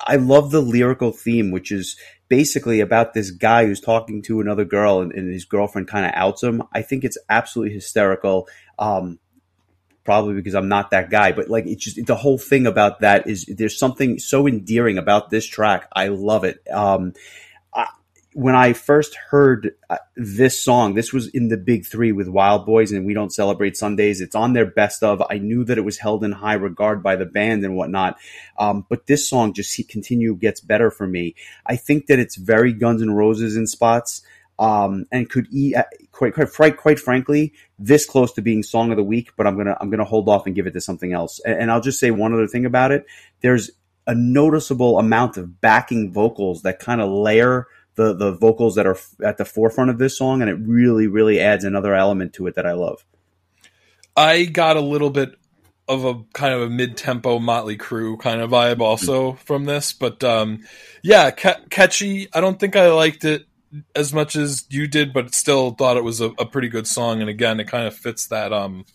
I love the lyrical theme, which is basically about this guy who's talking to another girl, and, and his girlfriend kind of outs him. I think it's absolutely hysterical. Um, probably because I'm not that guy, but like it's just the whole thing about that is there's something so endearing about this track. I love it. Um, when I first heard uh, this song, this was in the big three with Wild Boys and We Don't Celebrate Sundays. It's on their best of. I knew that it was held in high regard by the band and whatnot. Um, but this song just continue gets better for me. I think that it's very Guns N' Roses in spots. Um, and could eat quite, quite, quite frankly, this close to being song of the week, but I'm gonna I'm gonna hold off and give it to something else. And, and I'll just say one other thing about it. There's a noticeable amount of backing vocals that kind of layer the the vocals that are at the forefront of this song, and it really really adds another element to it that I love. I got a little bit of a kind of a mid-tempo Motley Crue kind of vibe also from this, but um, yeah, ca- catchy. I don't think I liked it as much as you did, but still thought it was a, a pretty good song. And again, it kind of fits that um,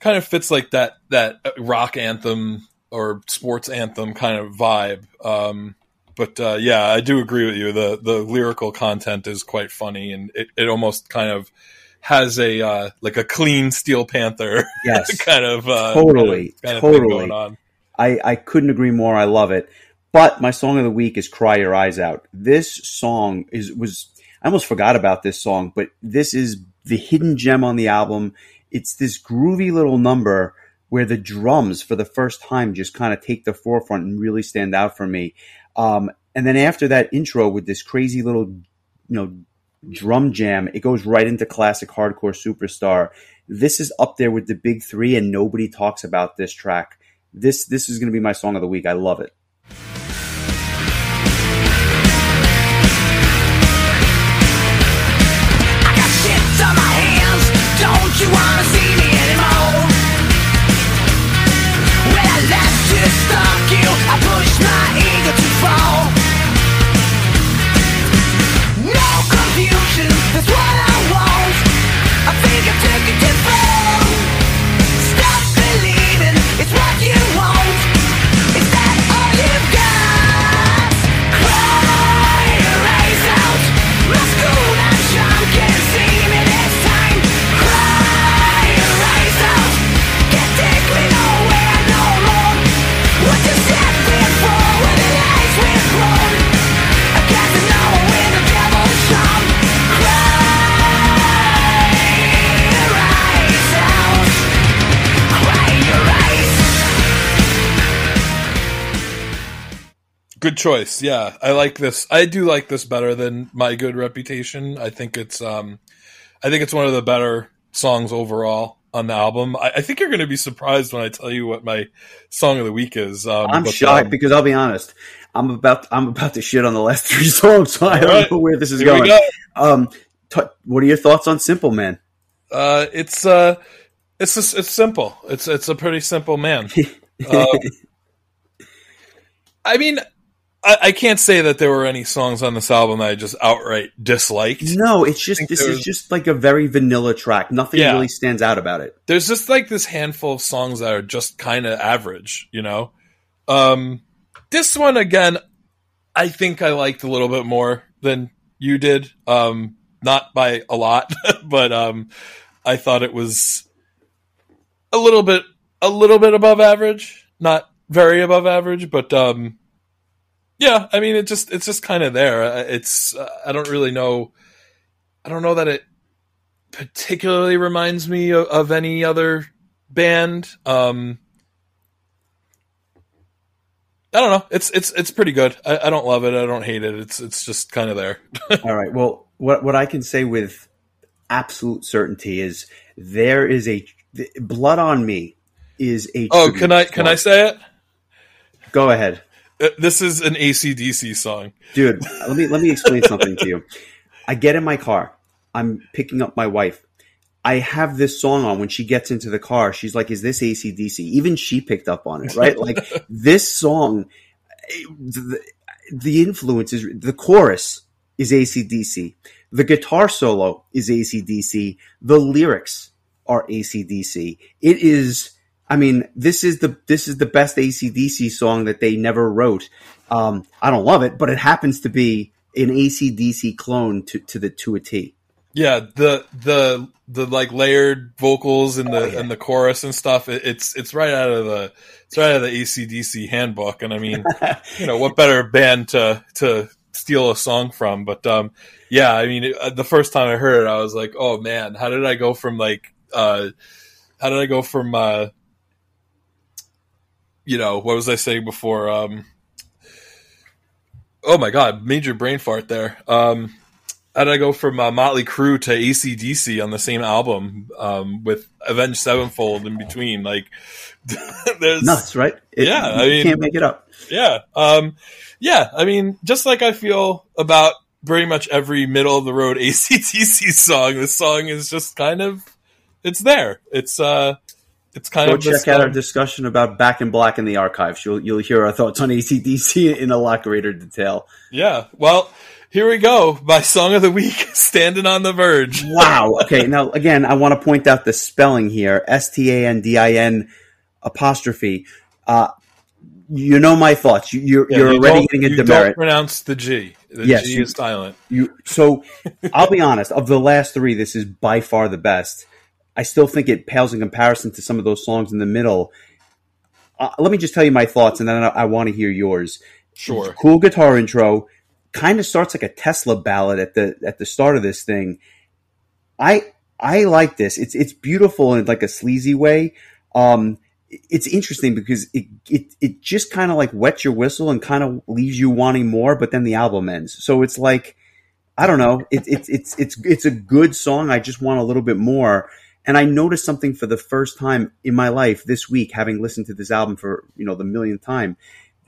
kind of fits like that that rock anthem or sports anthem kind of vibe. Um, but uh, yeah, I do agree with you. The the lyrical content is quite funny, and it, it almost kind of has a uh, like a clean Steel Panther Yes, kind of uh, Totally, kind of totally. going on. I, I couldn't agree more. I love it. But my song of the week is "Cry Your Eyes Out." This song is was I almost forgot about this song, but this is the hidden gem on the album. It's this groovy little number where the drums, for the first time, just kind of take the forefront and really stand out for me. Um, and then after that intro with this crazy little, you know, drum jam, it goes right into classic hardcore superstar. This is up there with the big three, and nobody talks about this track. This this is going to be my song of the week. I love it. I got shit Good choice. Yeah, I like this. I do like this better than My Good Reputation. I think it's um, I think it's one of the better songs overall on the album. I, I think you're going to be surprised when I tell you what my song of the week is. Um, I'm shocked um, because I'll be honest. I'm about I'm about to shit on the last three songs, so I don't right. know where this is Here going. go. Um, t- what are your thoughts on Simple Man? Uh, it's uh, it's just, it's simple. It's it's a pretty simple man. Um, I mean, I, I can't say that there were any songs on this album that I just outright disliked. No, it's just this there's- is just like a very vanilla track. Nothing Yeah. really stands out about it. There's just like this handful of songs that are just kind of average, you know. Um, this one again, I think I liked a little bit more than you did. Um, not by a lot, but um, I thought it was a little bit, a little bit above average. Not very above average, but um, yeah. I mean, it just it's just kind of there. It's uh, I don't really know. I don't know that it particularly reminds me of, of any other band. Um, I don't know. It's it's it's pretty good. I, I don't love it. I don't hate it. It's it's just kind of there. All right. Well, what what I can say with absolute certainty is there is a Blood on Me is a. Oh, can I can I say it? Go ahead, Uh, this is an ACDC song. dude. Let me let me explain something to you. I get in my car. I'm picking up my wife. I have this song on when she gets into the car. She's like, "Is this ACDC?" Even she picked up on it, right? Like this song, the, the influence is the chorus is ACDC. The guitar solo is ACDC. The lyrics are ACDC. It is. I mean, this is the this is the best ACDC song that they never wrote. Um, I don't love it, but it happens to be an ACDC clone to, to the to a T. Yeah, the the the like layered vocals in the Oh, yeah. in the chorus and stuff. It, it's it's right out of the it's right out of the ACDC handbook. And I mean, you know, what better band to to steal a song from? But um, yeah, I mean, it, uh, the first time I heard it, I was like, oh man, how did I go from like uh, how did I go from uh, you know, what was I saying before? Um, oh my god, major brain fart there. Um, how did I go from uh, Motley Crue to ACDC on the same album um, with Avenged Sevenfold in between? Like, there's Nuts, right? It- Yeah, I you mean- can't make it up. yeah, um, yeah. I mean, just like I feel about pretty much every middle of the road ACDC song, this song is just kind of it's there. It's uh, it's kind Go of check out our discussion about Back in Black in the archives. You'll you'll hear our thoughts on ACDC in a lot greater detail. yeah. Well, here we go. My song of the week, "Standing on the Verge." Wow. Okay. Now again, I want to point out the spelling here: S T A N D I N apostrophe. Uh, you know my thoughts. You, you're Yeah, you're you already getting a you don't pronounce the G. The Yes, G you- is silent. You so I'll be honest. Of the last three, this is by far the best. I still think it pales in comparison to some of those songs in the middle. Uh, let me just tell you my thoughts, and then I, I want to hear yours. Sure. Cool guitar intro. Kind of starts like a Tesla ballad at the at the start of this thing. I I like this. It's it's beautiful in like a sleazy way. Um, it's interesting because it it it just kind of like wets your whistle and kind of leaves you wanting more, but then the album ends. So it's like I don't know. It's it's it's it's it's a good song. I just want a little bit more. And I noticed something for the first time in my life this week, having listened to this album for you know the millionth time.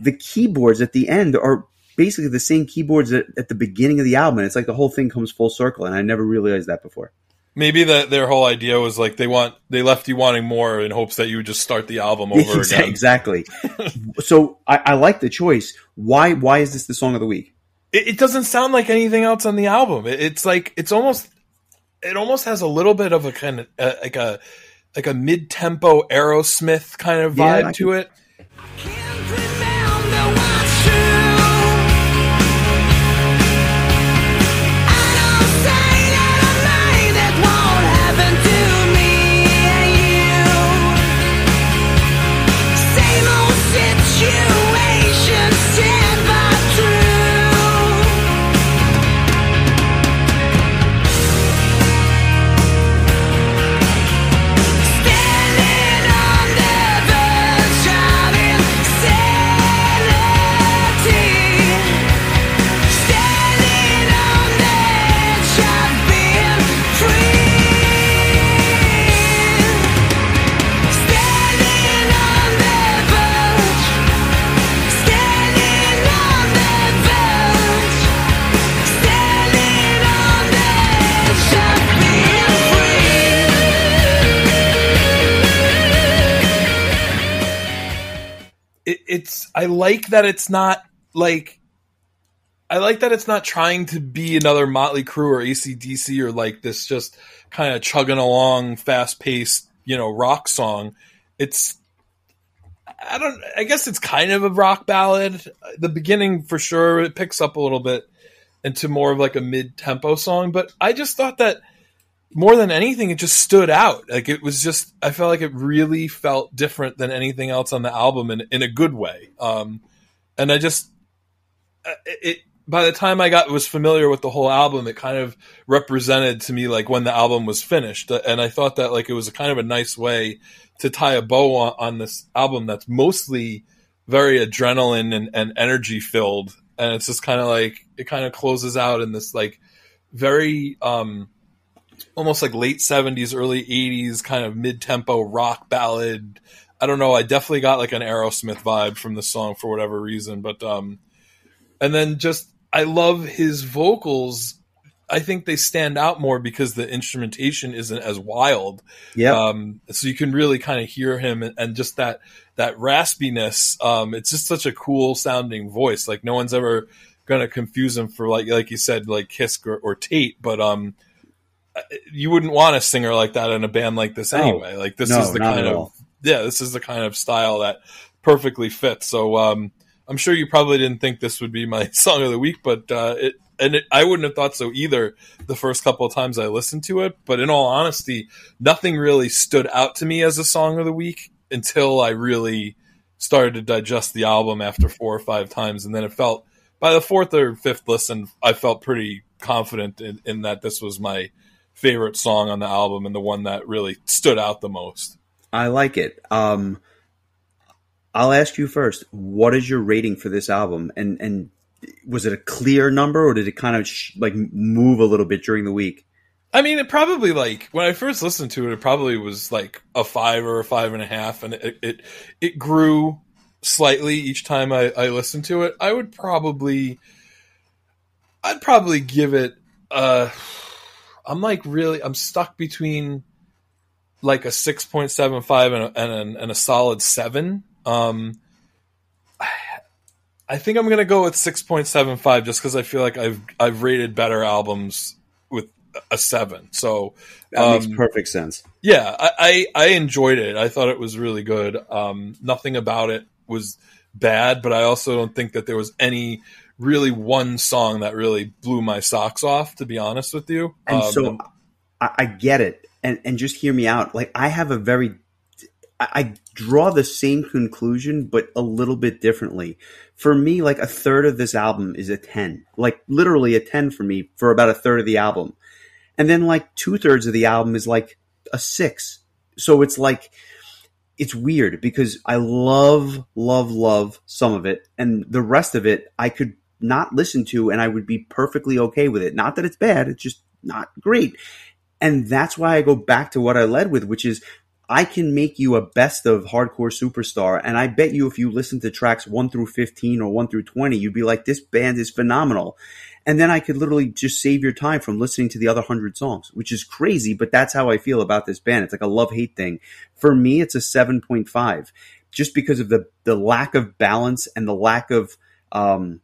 The keyboards at the end are basically the same keyboards at, at the beginning of the album. And it's like the whole thing comes full circle, and I never realized that before. Maybe that their whole idea was like they want they left you wanting more in hopes that you would just start the album over again. exactly. so I, I like the choice. Why why is this the song of the week? It, it doesn't sound like anything else on the album. It, it's like it's almost it almost has a little bit of a kind of uh, like a like a mid tempo Aerosmith kind of Yeah, vibe I to it. I like that it's not like I like that it's not trying to be another Motley Crue or ACDC or like this just kind of chugging along, fast paced, you know, rock song. It's I don't I guess it's kind of a rock ballad. The beginning for sure it picks up a little bit into more of like a mid tempo song, but I just thought that more than anything it just stood out. Like it was just I felt like it really felt different than anything else on the album in in a good way. Um and I just uh, it by the time I got was familiar with the whole album, it kind of represented to me like when the album was finished, and I thought that like it was a kind of a nice way to tie a bow on, on this album that's mostly very adrenaline and, and energy filled, and it's just kind of like it kind of closes out in this like very um almost like late 70s early 80s kind of mid-tempo rock ballad i don't know i definitely got like an aerosmith vibe from the song for whatever reason but um and then just I love his vocals. I think they stand out more because the instrumentation isn't as wild. Yeah. Um, so you can really kind of hear him and, and just that that raspiness. Um, it's just such a cool sounding voice. Like no one's ever gonna confuse him for like like you said like Kiske or, or Tate, but um, you wouldn't want a singer like that in a band like this No. anyway. Like this No, is the kind of yeah, this is the kind of style that perfectly fits. So um, I'm sure you probably didn't think this would be my song of the week, but uh, it and it, I wouldn't have thought so either the first couple of times I listened to it. But in all honesty, nothing really stood out to me as a song of the week until I really started to digest the album after four or five times, and then it felt by the fourth or fifth listen, I felt pretty confident in, in that this was my favorite song on the album and the one that really stood out the most. I like it. Um, I'll ask you first. What is your rating for this album? And and was it a clear number, or did it kind of sh- like move a little bit during the week? I mean, it probably like when I first listened to it, it probably was like a five or a five and a half, and it it, it grew slightly each time I, I listened to it. I would probably, I'd probably give it. Uh, I'm like really, I'm stuck between like a six point seven five and a, and, a, and a solid seven. Um, I think I'm gonna go with six point seven five just because I feel like I've I've rated better albums with a seven. So That Um, makes perfect sense. yeah, I, I I enjoyed it. I thought it was really good. Um, nothing about it was bad, but I also don't think that there was any really one song that really blew my socks off. To be honest with you, And Um, so I, I get it. And and just hear me out. Like I have a very I, I draw the same conclusion, but a little bit differently. For me, like a third of this album is a ten. Like literally a ten for me for about a third of the album. And then like two thirds of the album is like a six. So it's like it's weird because I love, love, love some of it, and the rest of it I could not listen to, and I would be perfectly okay with it. Not that it's bad; it's just not great. And that's why I go back to what I led with, which is I can make you a best of hardcore superstar. And I bet you if you listen to tracks one through 15 or one through 20, you'd be like, this band is phenomenal. And then I could literally just save your time from listening to the other hundred songs, which is crazy, but that's how I feel about this band. It's like a love hate thing. For me, it's a 7.5 just because of the, the lack of balance and the lack of, um,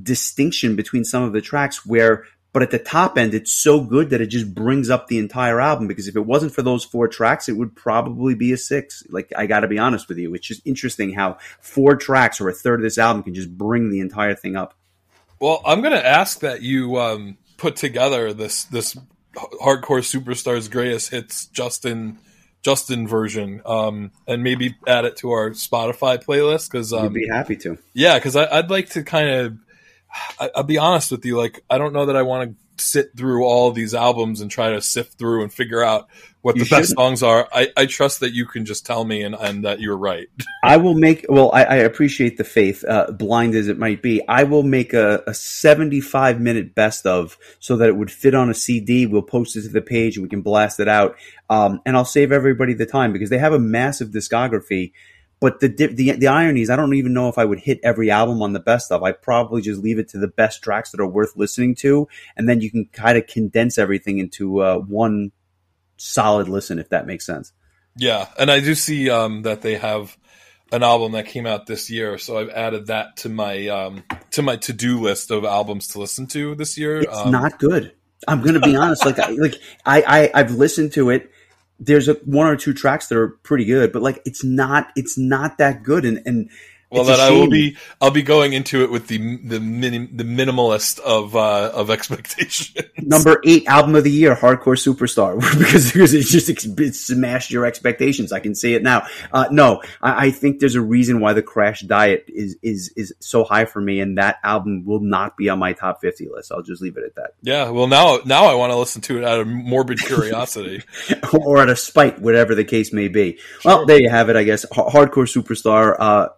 distinction between some of the tracks where but at the top end it's so good that it just brings up the entire album because if it wasn't for those four tracks it would probably be a six like i gotta be honest with you it's just interesting how four tracks or a third of this album can just bring the entire thing up Well, I'm to ask that you um, put together this this hardcore superstars greatest hits Justin Justin version, um, and maybe add it to our Spotify playlist because i'd um, be happy to yeah, because I'd like to kind of. I- I'll be honest with you. Like, I don't know that I want to sit through all these albums and try to sift through and figure out what You the best shouldn't. songs are. I, I trust that you can just tell me and, and that you're right. I will make. Well, I, I appreciate the faith, uh, blind as it might be. I will make a, a seventy-five minute best of, so that it would fit on a CD. We'll post it to the page and we can blast it out. Um, and I'll save everybody the time because they have a massive discography. But the, the the irony is, I don't even know if I would hit every album on the best of. I probably just leave it to the best tracks that are worth listening to, and then you can kind of condense everything into uh, one solid listen, if that makes sense. Yeah, and I do see um, that they have an album that came out this year, so I've added that to my um, to my to do list of albums to listen to this year. It's Um, not good. I'm gonna be honest. Like, I, like I, I, I've listened to it. There's a one or two tracks that are pretty good, but like, it's not, it's not that good. And and well, then I will be I'll be going into it with the the minim, the minimalist of uh, of expectation. number eight album of the year, Hardcore Superstar, because because it's just it smashed your expectations. I can say it now. Uh, no, I, I think there's a reason why the Crash Diet is is is so high for me, and that album will not be on my top fifty list. I'll just leave it at that. yeah, well now now I want to listen to it out of morbid curiosity. or out of spite, whatever the case may be. Well, there you have it, I guess. Hardcore Superstar, uh,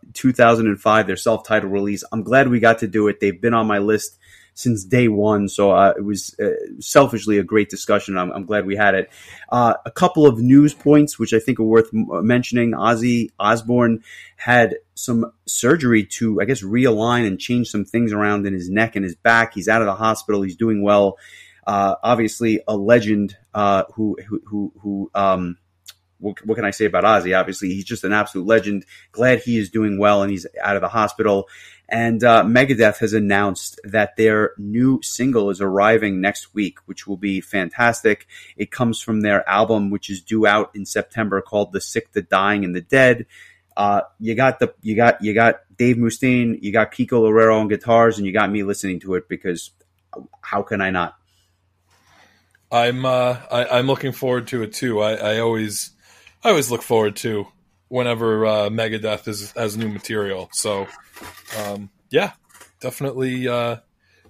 2005, their self-titled release. I'm glad we got to do it. They've been on my list since day one, so uh, it was uh, selfishly a great discussion. I'm, I'm glad we had it. Uh, a couple of news points, which I think are worth m- mentioning. Ozzy Osbourne had some surgery to, I guess, realign and change some things around in his neck and his back. He's out of the hospital. He's doing well. Uh, obviously, a legend uh, who who who, who um, what, what can I say about Ozzy? Obviously, he's just an absolute legend. Glad he is doing well and he's out of the hospital. And uh, Megadeth has announced that their new single is arriving next week, which will be fantastic. It comes from their album, which is due out in September, called "The Sick, the Dying, and the Dead." Uh, you got the you got you got Dave Mustaine, you got Kiko Loureiro on guitars, and you got me listening to it because how can I not? I'm uh, I, I'm looking forward to it too. I, I always I always look forward to whenever uh, Megadeth is has new material. So um, yeah, definitely uh,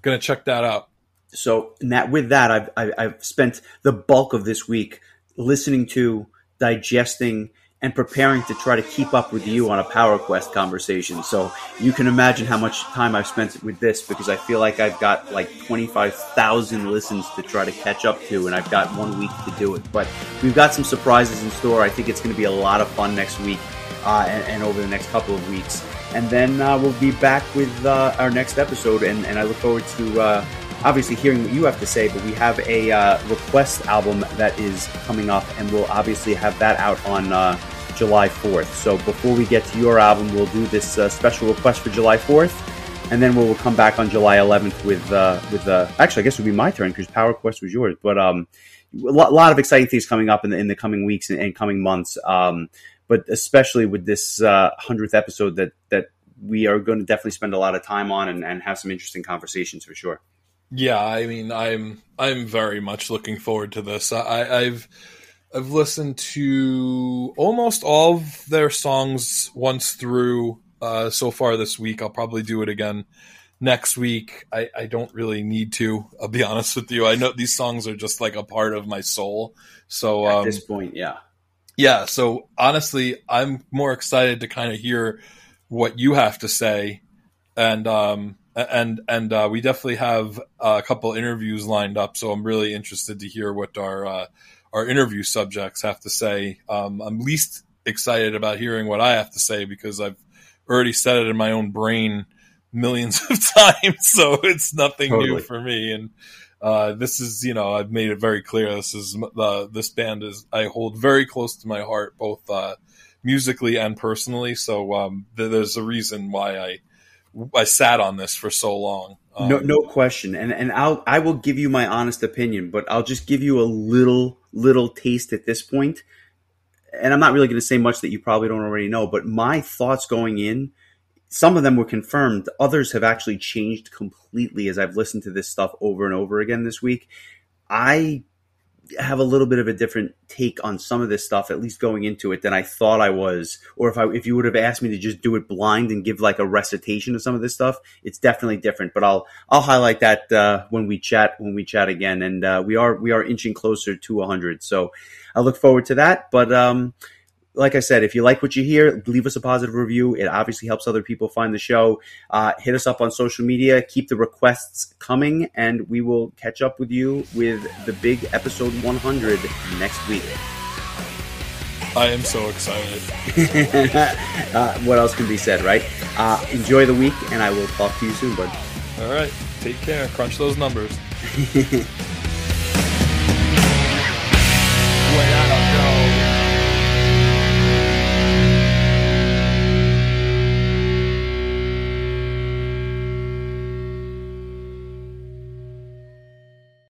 gonna check that out. so that with that I've I've spent the bulk of this week listening to, digesting, and preparing to try to keep up with you on a Power Quest conversation. So you can imagine how much time I've spent with this because I feel like I've got like twenty five thousand listens to try to catch up to, and I've got one week to do it. But we've got some surprises in store. I think it's going to be a lot of fun next week. Uh, and, and over the next couple of weeks, and then uh, we'll be back with uh, our next episode. And, and I look forward to uh, obviously hearing what you have to say, but we have a uh, request album that is coming up, and we'll obviously have that out on uh, July 4th. So before we get to your album, we'll do this uh, special request for July 4th, and then we'll come back on July 11th with uh, with uh, actually I guess it would be my turn because Power Quest was yours, but um, a lot, of exciting things coming up in the, in the coming weeks and, and coming months. Um, but especially with this uh, hundredth episode that that we are going to definitely spend a lot of time on and, and have some interesting conversations for sure. Yeah, I mean, I'm I'm very much looking forward to this. I, I've I've listened to almost all of their songs once through uh, so far this week. I'll probably do it again next week. I, I don't really need to. I'll be honest with you. I know these songs are just like a part of my soul. So At um, this point, yeah. yeah, so honestly, I'm more excited to kind of hear what you have to say, and um, and and uh, we definitely have a couple interviews lined up. So I'm really interested to hear what our uh, our interview subjects have to say. Um, I'm least excited about hearing what I have to say because I've already said it in my own brain millions of times, so it's nothing new for me. And uh, this is, you know, I've made it very clear. This is this band is I hold very close to my heart, both uh, musically and personally. So um, th- there's a reason why I I sat on this for so long. Um, no, no question. And and I'll I will give you my honest opinion, but I'll just give you a little little taste at this point. And I'm not really going to say much that you probably don't already know, but my thoughts going in, some of them were confirmed. Others have actually changed completely as I've listened to this stuff over and over again this week. I have a little bit of a different take on some of this stuff, at least going into it, than I thought I was. Or if I if you would have asked me to just do it blind and give like a recitation of some of this stuff, it's definitely different. But I'll I'll highlight that uh, when we chat when we chat again, and uh, we are we are inching closer to 100. So I look forward to that. But um, like I said, if you like what you hear, leave us a positive review. It obviously helps other people find the show. Uh, hit us up on social media. Keep the requests coming, and we will catch up with you with the big episode 100 next week. I am so excited. uh, what else can be said, right? Uh, enjoy the week, and I will talk to you soon, bud. All right, take care. Crunch those numbers.